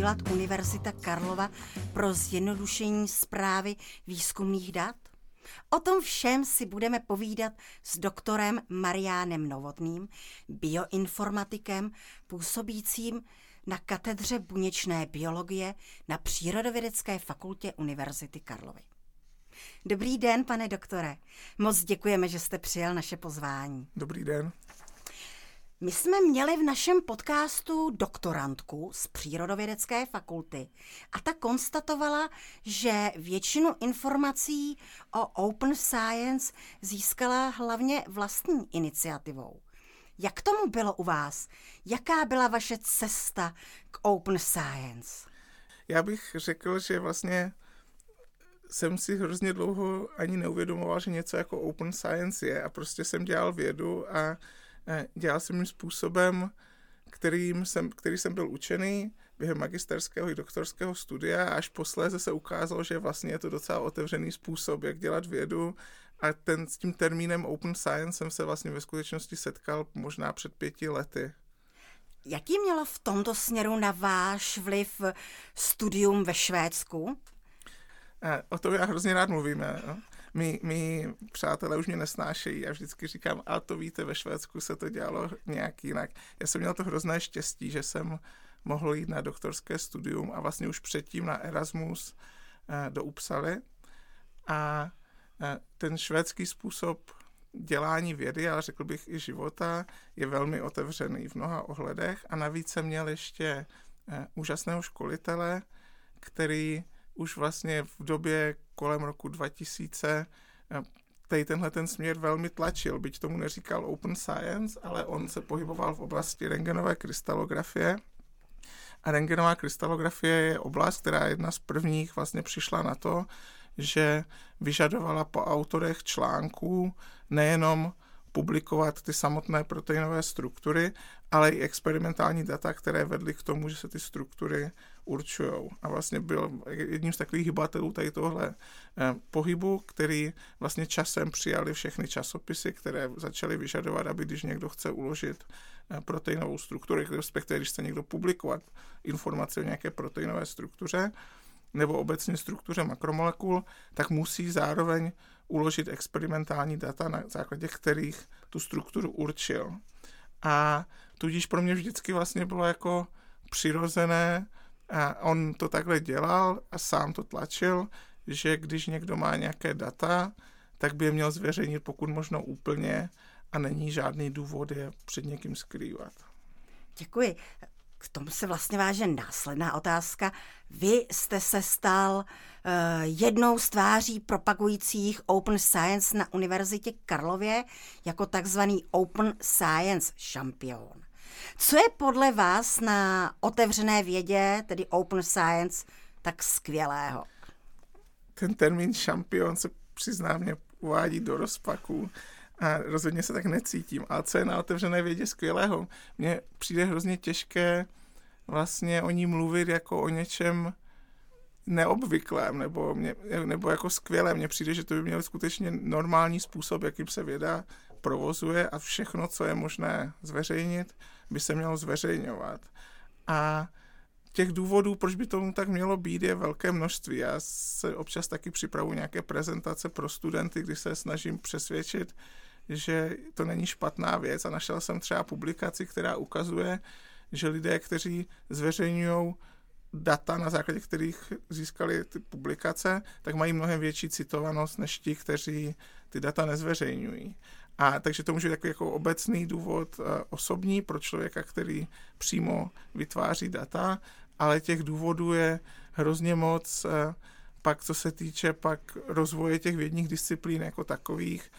udělat Univerzita Karlova pro zjednodušení zprávy výzkumných dat? O tom všem si budeme povídat s doktorem Mariánem Novotným, bioinformatikem, působícím na katedře buněčné biologie na Přírodovědecké fakultě Univerzity Karlovy. Dobrý den, pane doktore. Moc děkujeme, že jste přijal naše pozvání. Dobrý den. My jsme měli v našem podcastu doktorantku z Přírodovědecké fakulty a ta konstatovala, že většinu informací o Open Science získala hlavně vlastní iniciativou. Jak tomu bylo u vás? Jaká byla vaše cesta k Open Science? Já bych řekl, že vlastně jsem si hrozně dlouho ani neuvědomoval, že něco jako Open Science je a prostě jsem dělal vědu a dělal jsem jim způsobem, kterým jsem, který jsem byl učený během magisterského i doktorského studia a až posléze se ukázalo, že vlastně je to docela otevřený způsob, jak dělat vědu a ten, s tím termínem Open Science jsem se vlastně ve skutečnosti setkal možná před pěti lety. Jaký mělo v tomto směru na váš vliv studium ve Švédsku? O tom já hrozně rád mluvím. No my, my přátelé už mě nesnášejí a vždycky říkám, a to víte, ve Švédsku se to dělalo nějak jinak. Já jsem měl to hrozné štěstí, že jsem mohl jít na doktorské studium a vlastně už předtím na Erasmus eh, do Upsaly. A eh, ten švédský způsob dělání vědy, ale řekl bych i života, je velmi otevřený v mnoha ohledech a navíc jsem měl ještě eh, úžasného školitele, který už vlastně v době kolem roku 2000 eh, tady tenhle ten směr velmi tlačil, byť tomu neříkal open science, ale on se pohyboval v oblasti rengenové krystalografie. A rengenová krystalografie je oblast, která jedna z prvních vlastně přišla na to, že vyžadovala po autorech článků nejenom publikovat ty samotné proteinové struktury, ale i experimentální data, které vedly k tomu, že se ty struktury určují. A vlastně byl jedním z takových hybatelů tady tohle eh, pohybu, který vlastně časem přijali všechny časopisy, které začaly vyžadovat, aby když někdo chce uložit eh, proteinovou strukturu, respektive když chce někdo publikovat informace o nějaké proteinové struktuře, nebo obecně struktuře makromolekul, tak musí zároveň uložit experimentální data, na základě kterých tu strukturu určil. A tudíž pro mě vždycky vlastně bylo jako přirozené, a on to takhle dělal a sám to tlačil, že když někdo má nějaké data, tak by je měl zveřejnit pokud možno úplně a není žádný důvod je před někým skrývat. Děkuji. K tomu se vlastně váže následná otázka. Vy jste se stal uh, jednou z tváří propagujících Open Science na Univerzitě Karlově jako takzvaný Open Science šampion. Co je podle vás na otevřené vědě, tedy Open Science, tak skvělého? Ten termín šampion se přiznám mě uvádí do rozpaku a rozhodně se tak necítím. A co je na otevřené vědě skvělého? Mně přijde hrozně těžké vlastně o ní mluvit jako o něčem neobvyklém nebo, mě, nebo jako skvělé. Mně přijde, že to by měl skutečně normální způsob, jakým se věda provozuje a všechno, co je možné zveřejnit, by se mělo zveřejňovat. A těch důvodů, proč by tomu tak mělo být, je velké množství. Já se občas taky připravuji nějaké prezentace pro studenty, kdy se snažím přesvědčit, že to není špatná věc a našel jsem třeba publikaci, která ukazuje, že lidé, kteří zveřejňují data, na základě kterých získali ty publikace, tak mají mnohem větší citovanost než ti, kteří ty data nezveřejňují. A takže to může být takový jako obecný důvod uh, osobní pro člověka, který přímo vytváří data, ale těch důvodů je hrozně moc. Uh, pak co se týče pak rozvoje těch vědních disciplín jako takových,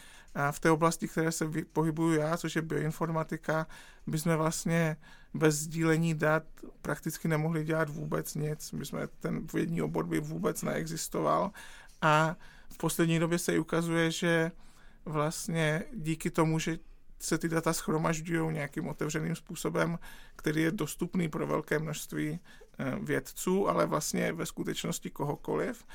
v té oblasti, které se pohybuju já, což je bioinformatika, bychom vlastně bez sdílení dat prakticky nemohli dělat vůbec nic. My jsme, ten vědní obor by vůbec neexistoval a v poslední době se ukazuje, že vlastně díky tomu, že se ty data schromažďují nějakým otevřeným způsobem, který je dostupný pro velké množství eh, vědců, ale vlastně ve skutečnosti kohokoliv,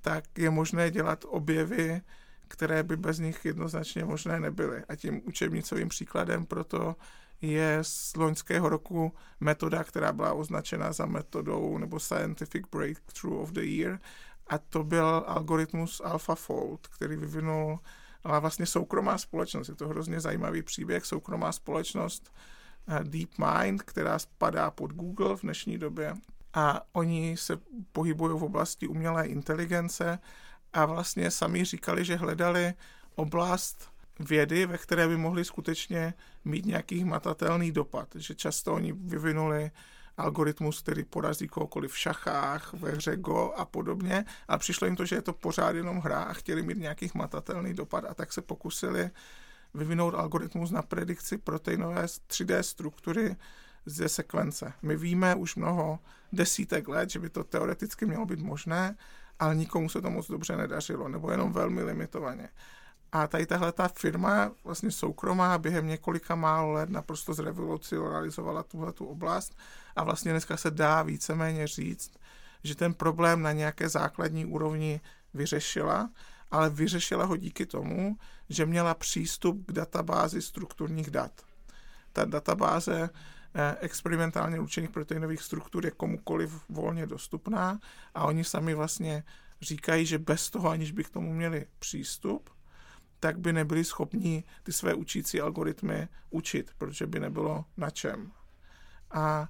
tak je možné dělat objevy, které by bez nich jednoznačně možné nebyly. A tím učebnicovým příkladem proto je z loňského roku metoda, která byla označena za metodou nebo Scientific Breakthrough of the Year a to byl algoritmus AlphaFold, který vyvinul ale vlastně soukromá společnost. Je to hrozně zajímavý příběh. Soukromá společnost eh, DeepMind, která spadá pod Google v dnešní době. A oni se pohybují v oblasti umělé inteligence a vlastně sami říkali, že hledali oblast vědy, ve které by mohli skutečně mít nějaký hmatatelný dopad. Že často oni vyvinuli algoritmus, který porazí kohokoliv v šachách, ve hře Go a podobně. A přišlo jim to, že je to pořád jenom hra a chtěli mít nějaký hmatatelný dopad a tak se pokusili vyvinout algoritmus na predikci proteinové 3D struktury ze sekvence. My víme už mnoho desítek let, že by to teoreticky mělo být možné, ale nikomu se to moc dobře nedařilo, nebo jenom velmi limitovaně. A tady tahle ta firma, vlastně soukromá, během několika málo let naprosto zrevolucionalizovala tuhle tu oblast a vlastně dneska se dá víceméně říct, že ten problém na nějaké základní úrovni vyřešila, ale vyřešila ho díky tomu, že měla přístup k databázi strukturních dat. Ta databáze experimentálně určených proteinových struktur je komukoliv volně dostupná a oni sami vlastně říkají, že bez toho, aniž by k tomu měli přístup, tak by nebyli schopni ty své učící algoritmy učit, protože by nebylo na čem. A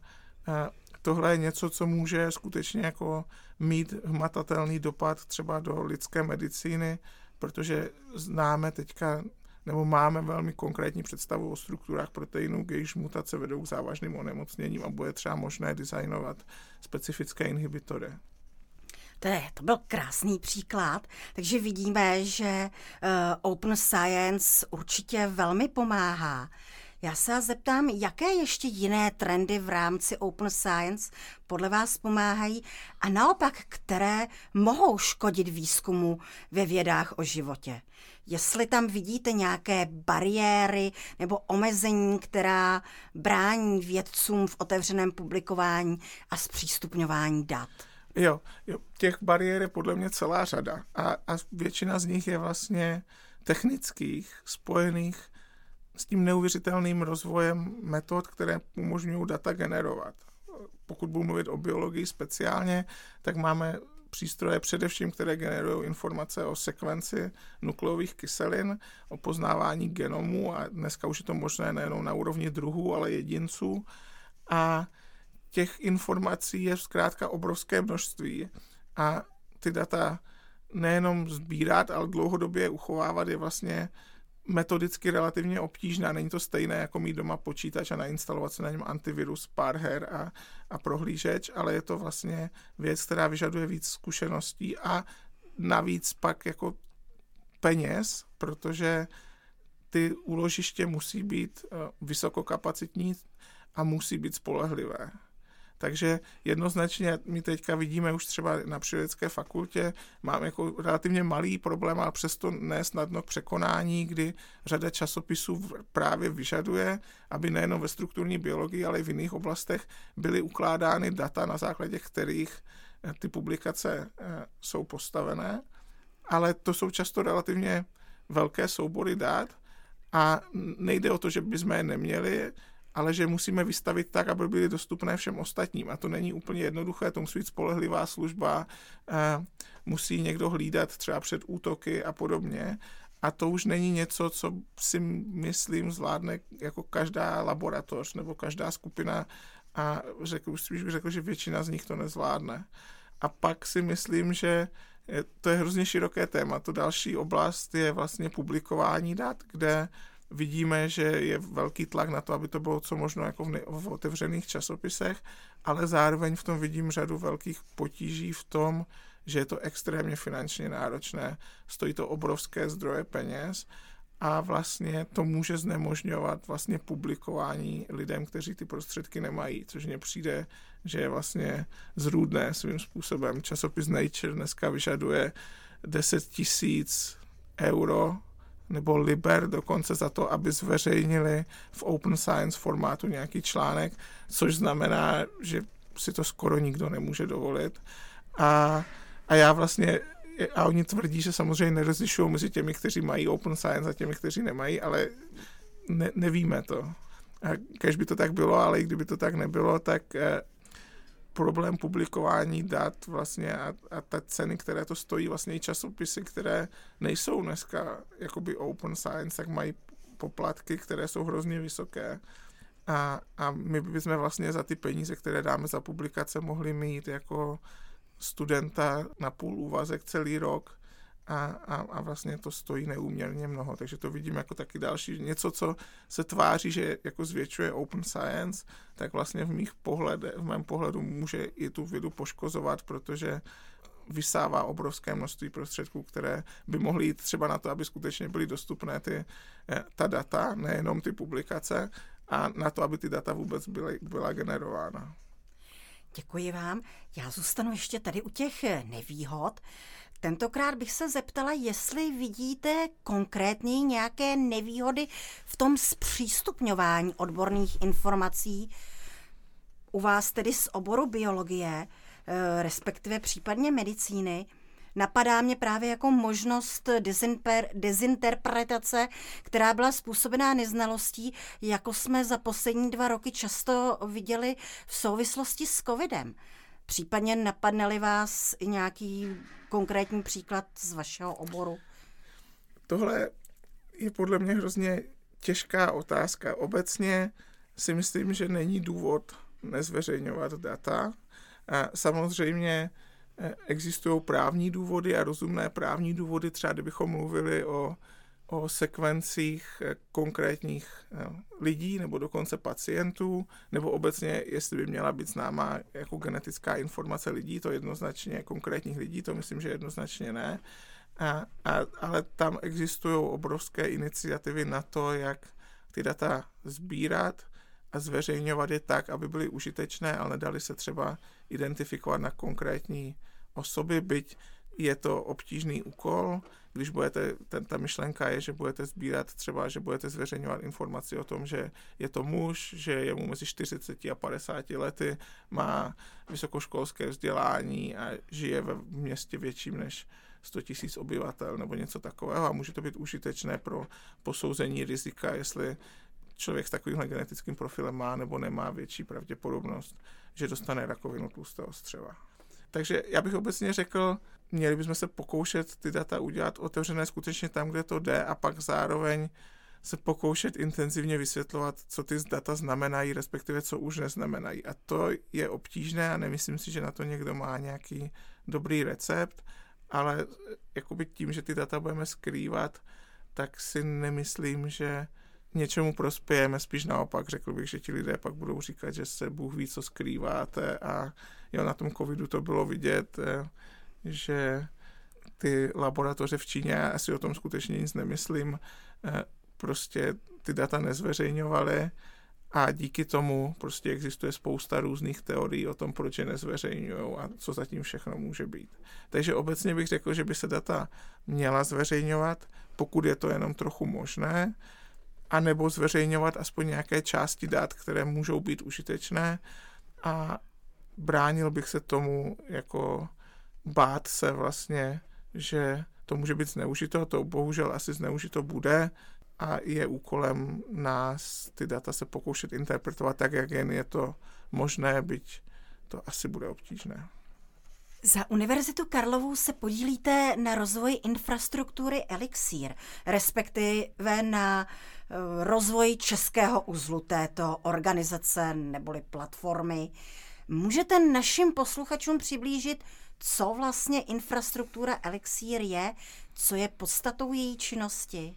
tohle je něco, co může skutečně jako mít hmatatelný dopad třeba do lidské medicíny, protože známe teďka nebo máme velmi konkrétní představu o strukturách proteinů, jejichž mutace vedou k závažným onemocněním a bude třeba možné designovat specifické inhibitory. To, je, to byl krásný příklad, takže vidíme, že uh, Open Science určitě velmi pomáhá. Já se zeptám, jaké ještě jiné trendy v rámci Open Science podle vás pomáhají a naopak, které mohou škodit výzkumu ve vědách o životě? Jestli tam vidíte nějaké bariéry nebo omezení, která brání vědcům v otevřeném publikování a zpřístupňování dat? Jo, jo, těch bariér je podle mě celá řada a, a většina z nich je vlastně technických, spojených s tím neuvěřitelným rozvojem metod, které umožňují data generovat. Pokud budu mluvit o biologii speciálně, tak máme přístroje především, které generují informace o sekvenci nukleových kyselin, o poznávání genomů a dneska už je to možné nejenom na úrovni druhů, ale jedinců. A těch informací je zkrátka obrovské množství a ty data nejenom sbírat, ale dlouhodobě uchovávat je vlastně metodicky relativně obtížná. Není to stejné, jako mít doma počítač a nainstalovat si na něm antivirus, pár her a, a prohlížeč, ale je to vlastně věc, která vyžaduje víc zkušeností a navíc pak jako peněz, protože ty úložiště musí být eh, vysokokapacitní a musí být spolehlivé. Takže jednoznačně my teďka vidíme už třeba na přírodecké fakultě, máme jako relativně malý problém, ale přesto nesnadno k překonání, kdy řada časopisů právě vyžaduje, aby nejenom ve strukturní biologii, ale i v jiných oblastech byly ukládány data, na základě kterých eh, ty publikace eh, jsou postavené. Ale to jsou často relativně velké soubory dat a nejde o to, že bychom je neměli, ale že musíme vystavit tak, aby byly dostupné všem ostatním. A to není úplně jednoduché, to musí být spolehlivá služba, eh, musí někdo hlídat třeba před útoky a podobně. A to už není něco, co si myslím zvládne jako každá laboratoř nebo každá skupina a řekl, spíš bych řekl, že většina z nich to nezvládne. A pak si myslím, že to je hrozně široké téma. To další oblast je vlastně publikování dat, kde vidíme, že je velký tlak na to, aby to bylo co možno jako v, ne- v otevřených časopisech, ale zároveň v tom vidím řadu velkých potíží v tom, že je to extrémně finančně náročné, stojí to obrovské zdroje peněz a vlastně to může znemožňovat vlastně publikování lidem, kteří ty prostředky nemají, což mně přijde, že je vlastně zrůdné svým způsobem. Časopis Nature dneska vyžaduje 10 tisíc euro nebo Liber dokonce za to, aby zveřejnili v open science formátu nějaký článek, což znamená, že si to skoro nikdo nemůže dovolit. A, a já vlastně a oni tvrdí, že samozřejmě nerozlišují mezi těmi, kteří mají open science a těmi, kteří nemají, ale ne, nevíme to. A kež by to tak bylo, ale i kdyby to tak nebylo, tak eh, problém publikování dat vlastně a, a ta ceny, které to stojí, vlastně i časopisy, které nejsou dneska jakoby open science, tak mají poplatky, které jsou hrozně vysoké. A, a my bychom vlastně za ty peníze, které dáme za publikace, mohli mít jako studenta na půl úvazek celý rok a, a, a vlastně to stojí neúměrně mnoho. Takže to vidím jako taky další něco, co se tváří, že jako zvětšuje open science, tak vlastně v, mých pohlede, v mém pohledu může i tu vědu poškozovat, protože vysává obrovské množství prostředků, které by mohly jít třeba na to, aby skutečně byly dostupné ty, eh, ta data, nejenom ty publikace, a na to, aby ty data vůbec byly, byla generována. Děkuji vám. Já zůstanu ještě tady u těch nevýhod. Tentokrát bych se zeptala, jestli vidíte konkrétně nějaké nevýhody v tom zpřístupňování odborných informací u vás tedy z oboru biologie, eh, respektive případně medicíny. Napadá mě právě jako možnost dezinterpretace, která byla způsobená neznalostí, jako jsme za poslední dva roky často viděli v souvislosti s covidem. Případně napadne vás i nějaký konkrétní příklad z vašeho oboru? Tohle je podle mě hrozně těžká otázka. Obecně si myslím, že není důvod nezveřejňovat data. A samozřejmě eh, existují právní důvody a rozumné právní důvody, třeba kdybychom mluvili o o sekvencích eh, konkrétních eh, lidí nebo dokonce pacientů, nebo obecně, jestli by měla být známá jako genetická informace lidí, to jednoznačně konkrétních lidí, to myslím, že jednoznačně ne. A, a, ale tam existují obrovské iniciativy na to, jak ty data sbírat a zveřejňovat je tak, aby byly užitečné, ale nedali se třeba identifikovat na konkrétní osoby, byť je to obtížný úkol, když budete, ten, ta myšlenka je, že budete sbírat třeba, že budete zveřejňovat informaci o tom, že je to muž, že je mu mezi 40 a 50 lety, má vysokoškolské vzdělání a žije ve městě větším než 100 tisíc obyvatel nebo něco takového a může to být užitečné pro posouzení rizika, jestli člověk s takovýmhle genetickým profilem má nebo nemá větší pravděpodobnost, že dostane rakovinu tlustého střeva. Takže já bych obecně řekl, měli bychom se pokoušet ty data udělat otevřené skutečně tam, kde to jde a pak zároveň se pokoušet intenzivně vysvětlovat, co ty data znamenají, respektive co už neznamenají. A to je obtížné a nemyslím si, že na to někdo má nějaký dobrý recept, ale jakoby tím, že ty data budeme skrývat, tak si nemyslím, že něčemu prospějeme, spíš naopak řekl bych, že ti lidé pak budou říkat, že se Bůh ví, co skrýváte a jo, na tom covidu to bylo vidět, eh, že ty laboratoře v Číně, já si o tom skutečně nic nemyslím, eh, prostě ty data nezveřejňovaly a díky tomu prostě existuje spousta různých teorií o tom, proč je nezveřejňují a co zatím všechno může být. Takže obecně bych řekl, že by se data měla zveřejňovat, pokud je to jenom trochu možné, anebo zveřejňovat aspoň nějaké části dat, které můžou být užitečné a bránil bych se tomu jako bát se vlastně, že to může být zneužito, to bohužel asi zneužito bude a je úkolem nás ty data se pokoušet interpretovat tak, jak jen je to možné, byť to asi bude obtížné. Za Univerzitu Karlovu se podílíte na rozvoji infrastruktury Elixír, respektive na eh, rozvoji českého uzlu této organizace neboli platformy. Můžete našim posluchačům přiblížit, co vlastně infrastruktura Elixír je, co je podstatou její činnosti?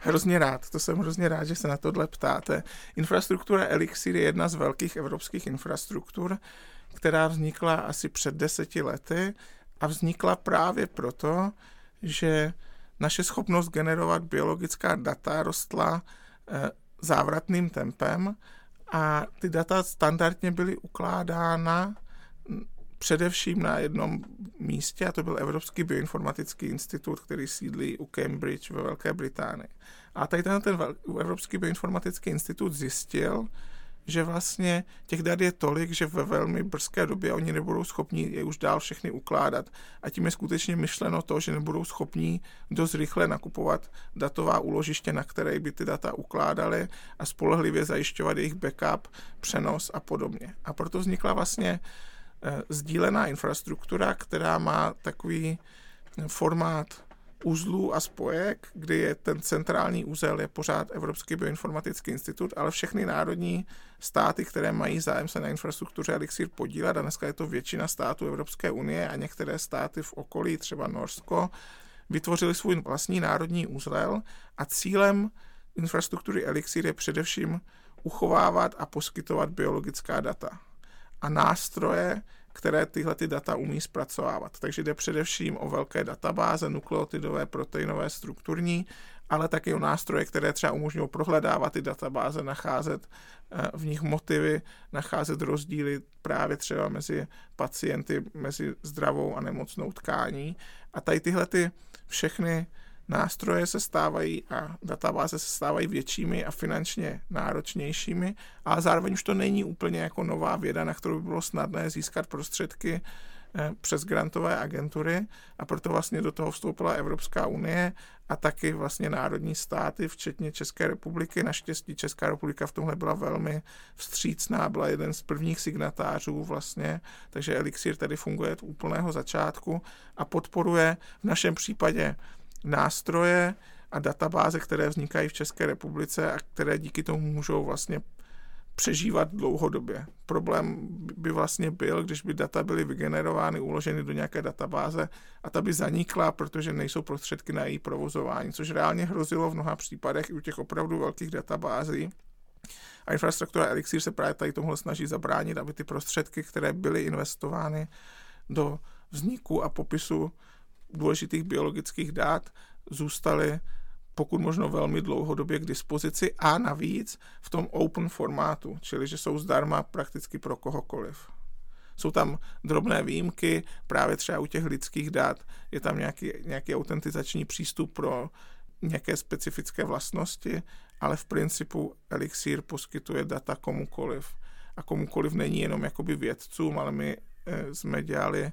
Hrozně rád, to jsem hrozně rád, že se na tohle ptáte. Infrastruktura Elixir je jedna z velkých evropských infrastruktur, která vznikla asi před deseti lety a vznikla právě proto, že naše schopnost generovat biologická data rostla eh, závratným tempem a ty data standardně byly ukládána především na jednom místě, a to byl Evropský bioinformatický institut, který sídlí u Cambridge ve Velké Británii. A tady ten, ten Evropský bioinformatický institut zjistil, že vlastně těch dat je tolik, že ve velmi brzké době oni nebudou schopni je už dál všechny ukládat. A tím je skutečně myšleno to, že nebudou schopni dost rychle nakupovat datová úložiště, na které by ty data ukládali a spolehlivě zajišťovat jejich backup, přenos a podobně. A proto vznikla vlastně sdílená infrastruktura, která má takový formát uzlů a spojek, kdy je ten centrální úzel je pořád Evropský bioinformatický institut, ale všechny národní státy, které mají zájem se na infrastruktuře Elixir podílet, a dneska je to většina států Evropské unie a některé státy v okolí, třeba Norsko, vytvořili svůj vlastní národní úzel a cílem infrastruktury Elixir je především uchovávat a poskytovat biologická data. A nástroje, které tyhle ty data umí zpracovávat. Takže jde především o velké databáze, nukleotidové, proteinové, strukturní, ale taky o nástroje, které třeba umožňují prohledávat ty databáze, nacházet eh, v nich motivy, nacházet rozdíly právě třeba mezi pacienty, mezi zdravou a nemocnou tkání. A tady tyhle ty všechny nástroje se stávají a databáze se stávají většími a finančně náročnějšími, ale zároveň už to není úplně jako nová věda, na kterou by bylo snadné získat prostředky eh, přes grantové agentury a proto vlastně do toho vstoupila Evropská unie a taky vlastně národní státy, včetně České republiky. Naštěstí Česká republika v tomhle byla velmi vstřícná, byla jeden z prvních signatářů vlastně, takže Elixir tady funguje od úplného začátku a podporuje v našem případě nástroje a databáze, které vznikají v České republice a které díky tomu můžou vlastně přežívat dlouhodobě. Problém by vlastně byl, když by data byly vygenerovány, uloženy do nějaké databáze a ta by zanikla, protože nejsou prostředky na její provozování, což reálně hrozilo v mnoha případech i u těch opravdu velkých databází. A infrastruktura Elixir se právě tady tomuhle snaží zabránit, aby ty prostředky, které byly investovány do vzniku a popisu důležitých biologických dat zůstaly pokud možno velmi dlouhodobě k dispozici a navíc v tom open formátu, čili že jsou zdarma prakticky pro kohokoliv. Jsou tam drobné výjimky, právě třeba u těch lidských dat je tam nějaký, nějaký autentizační přístup pro nějaké specifické vlastnosti, ale v principu Elixir poskytuje data komukoliv. A komukoliv není jenom jakoby vědcům, ale my e, jsme dělali Eh,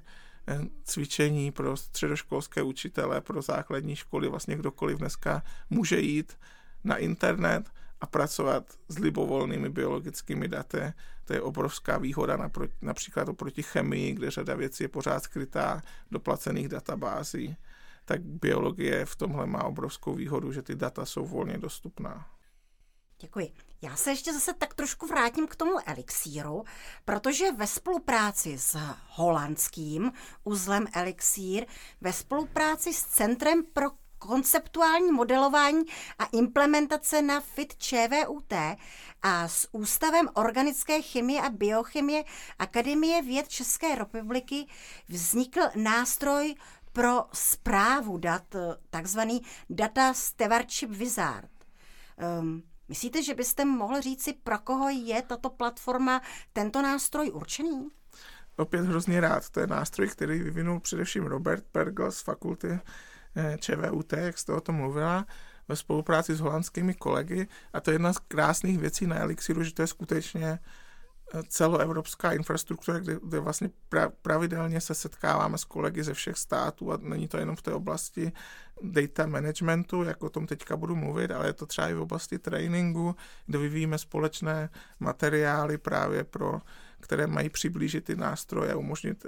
cvičení pro středoškolské učitele, pro základní školy, vlastně kdokoliv dneska může jít na internet a pracovat s libovolnými biologickými daty. To je obrovská výhoda naproti, například oproti chemii, kde řada věcí je pořád skrytá do placených databází. Tak biologie v tomhle má obrovskou výhodu, že ty data jsou volně dostupná. Děkuji. Já se ještě zase tak trošku vrátím k tomu elixíru, protože ve spolupráci s holandským uzlem Elixír, ve spolupráci s Centrem pro konceptuální modelování a implementace na FIT ČVUT a s Ústavem organické chemie a biochemie Akademie věd České republiky vznikl nástroj pro zprávu dat, takzvaný Data Stewardship Wizard. Um, Myslíte, že byste mohl říci, pro koho je tato platforma, tento nástroj určený? Opět hrozně rád. To je nástroj, který vyvinul především Robert Pergel z fakulty eh, ČVUT, jak jste o tom mluvila, ve spolupráci s holandskými kolegy. A to je jedna z krásných věcí na Elixiru, že to je skutečně celoevropská infrastruktura, kde, kde vlastně pra, pravidelně se setkáváme s kolegy ze všech států a není to jenom v té oblasti data managementu, jak o tom teďka budu mluvit, ale je to třeba i v oblasti tréninku, kde vyvíjíme společné materiály právě pro, které mají přiblížit ty nástroje, umožnit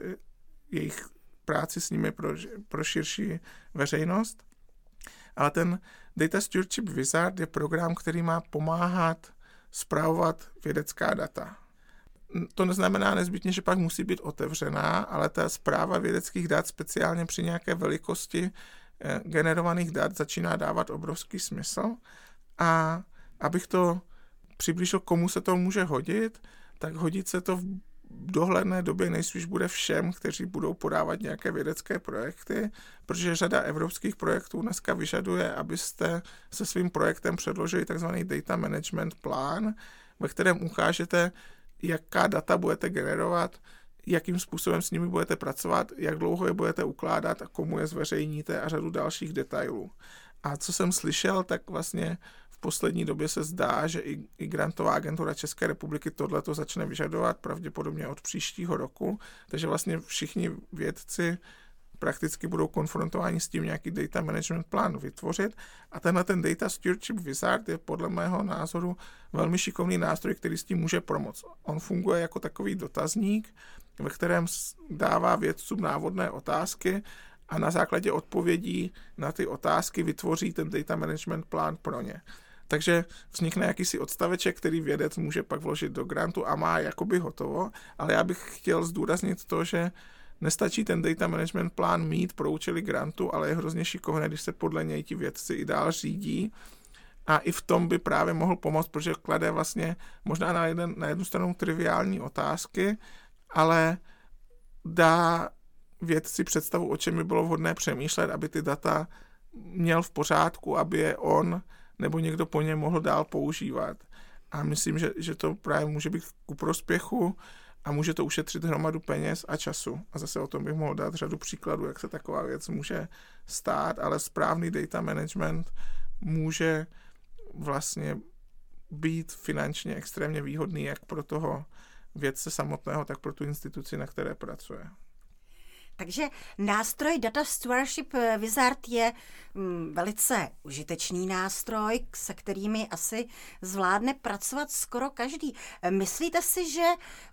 jejich práci s nimi pro, pro širší veřejnost. Ale ten Data Stewardship Wizard je program, který má pomáhat zpravovat vědecká data to neznamená nezbytně, že pak musí být otevřená, ale ta zpráva vědeckých dat speciálně při nějaké velikosti eh, generovaných dat začíná dávat obrovský smysl. A abych to přiblížil, komu se to může hodit, tak hodit se to v dohledné době nejspíš bude všem, kteří budou podávat nějaké vědecké projekty, protože řada evropských projektů dneska vyžaduje, abyste se svým projektem předložili tzv. data management plán, ve kterém ukážete, jaká data budete generovat, jakým způsobem s nimi budete pracovat, jak dlouho je budete ukládat komu je zveřejníte a řadu dalších detailů. A co jsem slyšel, tak vlastně v poslední době se zdá, že i, i grantová agentura České republiky tohle to začne vyžadovat pravděpodobně od příštího roku, takže vlastně všichni vědci prakticky budou konfrontováni s tím nějaký data management plán vytvořit a tenhle ten data stewardship wizard je podle mého názoru velmi šikovný nástroj, který s tím může pomoct. On funguje jako takový dotazník, ve kterém dává vědcům návodné otázky a na základě odpovědí na ty otázky vytvoří ten data management plán pro ně. Takže vznikne jakýsi odstaveček, který vědec může pak vložit do grantu a má jakoby hotovo, ale já bych chtěl zdůraznit to, že nestačí ten data management plán mít pro účely grantu, ale je hrozně šikovné, když se podle něj ti vědci i dál řídí. A i v tom by právě mohl pomoct, protože klade vlastně možná na, jeden, na jednu stranu triviální otázky, ale dá vědci představu, o čem by bylo vhodné přemýšlet, aby ty data měl v pořádku, aby je on nebo někdo po něm mohl dál používat. A myslím, že, že to právě může být ku prospěchu a může to ušetřit hromadu peněz a času. A zase o tom bych mohl dát řadu příkladů, jak se taková věc může stát, ale správný data management může vlastně být finančně extrémně výhodný jak pro toho vědce samotného, tak pro tu instituci, na které pracuje. Takže nástroj Data Stewardship eh, Wizard je mm, velice užitečný nástroj, se kterými asi zvládne pracovat skoro každý. Eh, myslíte si, že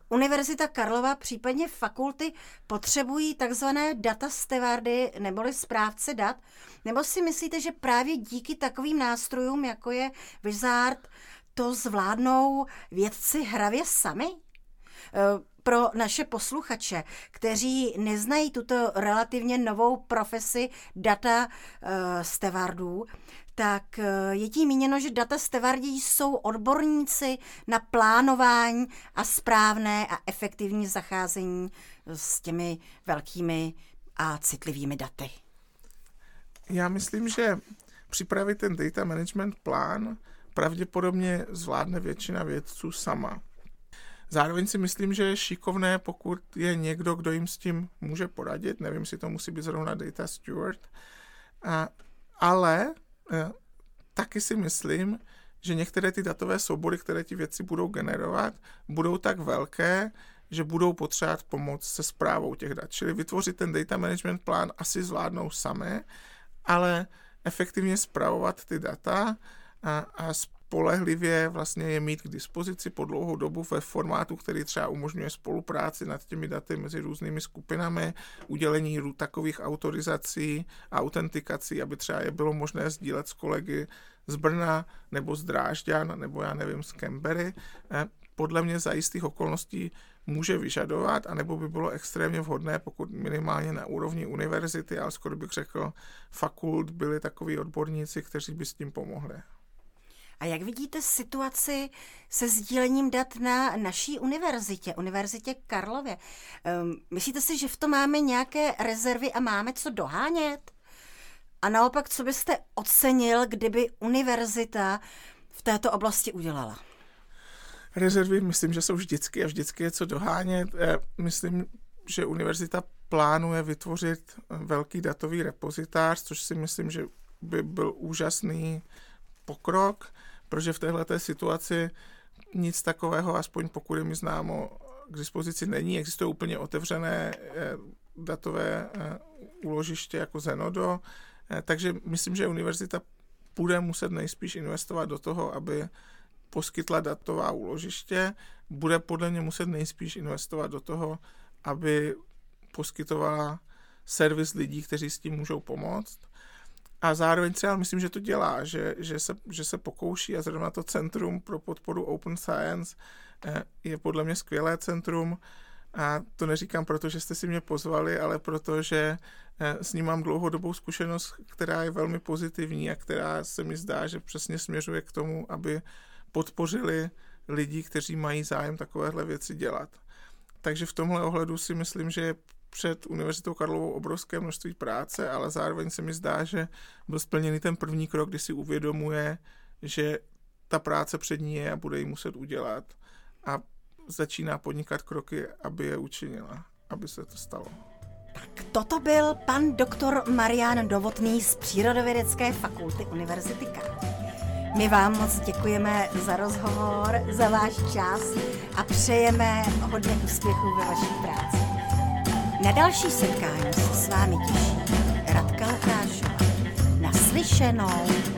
Univerzita Karlova, případně fakulty, potřebují takzvané data stewardy neboli správce dat? Nebo si myslíte, že právě díky takovým nástrojům, jako je Wizard, to zvládnou vědci hravě sami? Eh, pro naše posluchače, kteří neznají tuto relativně novou profesi data uh, stevardů, tak uh, je tím míněno, že data stevardí jsou odborníci na plánování a správné a efektivní zacházení s těmi velkými a citlivými daty. Já myslím, že připravit ten data management plán pravděpodobně zvládne většina vědců sama. Zároveň si myslím, že je šikovné, pokud je někdo, kdo jim s tím může poradit. Nevím, jestli to musí být zrovna data steward. A, ale e, taky si myslím, že některé ty datové soubory, které ti věci budou generovat, budou tak velké, že budou potřebovat pomoc se zprávou těch dat. Čili vytvořit ten data management plán asi zvládnou samé, ale efektivně zpravovat ty data a, a spolehlivě vlastně je mít k dispozici po dlouhou dobu ve formátu, který třeba umožňuje spolupráci nad těmi daty mezi různými skupinami, udělení takových autorizací a autentikací, aby třeba je bylo možné sdílet s kolegy z Brna nebo z Drážďan nebo já nevím z Kembery, eh, podle mě za jistých okolností může vyžadovat, anebo by bylo extrémně vhodné, pokud minimálně na úrovni univerzity, ale skoro bych řekl fakult, byli takoví odborníci, kteří by s tím pomohli. A jak vidíte situaci se sdílením dat na naší univerzitě, Univerzitě Karlově? Um, myslíte si, že v tom máme nějaké rezervy a máme co dohánět? A naopak, co byste ocenil, kdyby univerzita v této oblasti udělala? Rezervy myslím, že jsou vždycky a vždycky je co dohánět. Eh, myslím, že univerzita plánuje vytvořit velký datový repozitář, což si myslím, že by byl úžasný pokrok, protože v této situaci nic takového, aspoň pokud je mi známo, k dispozici není. Existuje úplně otevřené eh, datové eh, úložiště jako Zenodo, eh, takže myslím, že univerzita bude muset nejspíš investovat do toho, aby poskytla datová úložiště, bude podle mě muset nejspíš investovat do toho, aby poskytovala servis lidí, kteří s tím můžou pomoct. A zároveň třeba myslím, že to dělá, že, že, se, že se pokouší a zrovna to Centrum pro podporu Open Science eh, je podle mě skvělé centrum a to neříkám proto, že jste si mě pozvali, ale protože eh, s ním mám dlouhodobou zkušenost, která je velmi pozitivní a která se mi zdá, že přesně směřuje k tomu, aby podpořili lidi, kteří mají zájem takovéhle věci dělat. Takže v tomhle ohledu si myslím, že je před Univerzitou Karlovou obrovské množství práce, ale zároveň se mi zdá, že byl splněný ten první krok, kdy si uvědomuje, že ta práce před ní je a bude ji muset udělat a začíná podnikat kroky, aby je učinila, aby se to stalo. Tak toto byl pan doktor Marian Dovotný z Přírodovědecké fakulty Univerzity Karlovy. My vám moc děkujeme za rozhovor, za váš čas a přejeme hodně úspěchů ve vaší práci. Na další setkání se s vámi těší Radka Lukášová. Naslyšenou.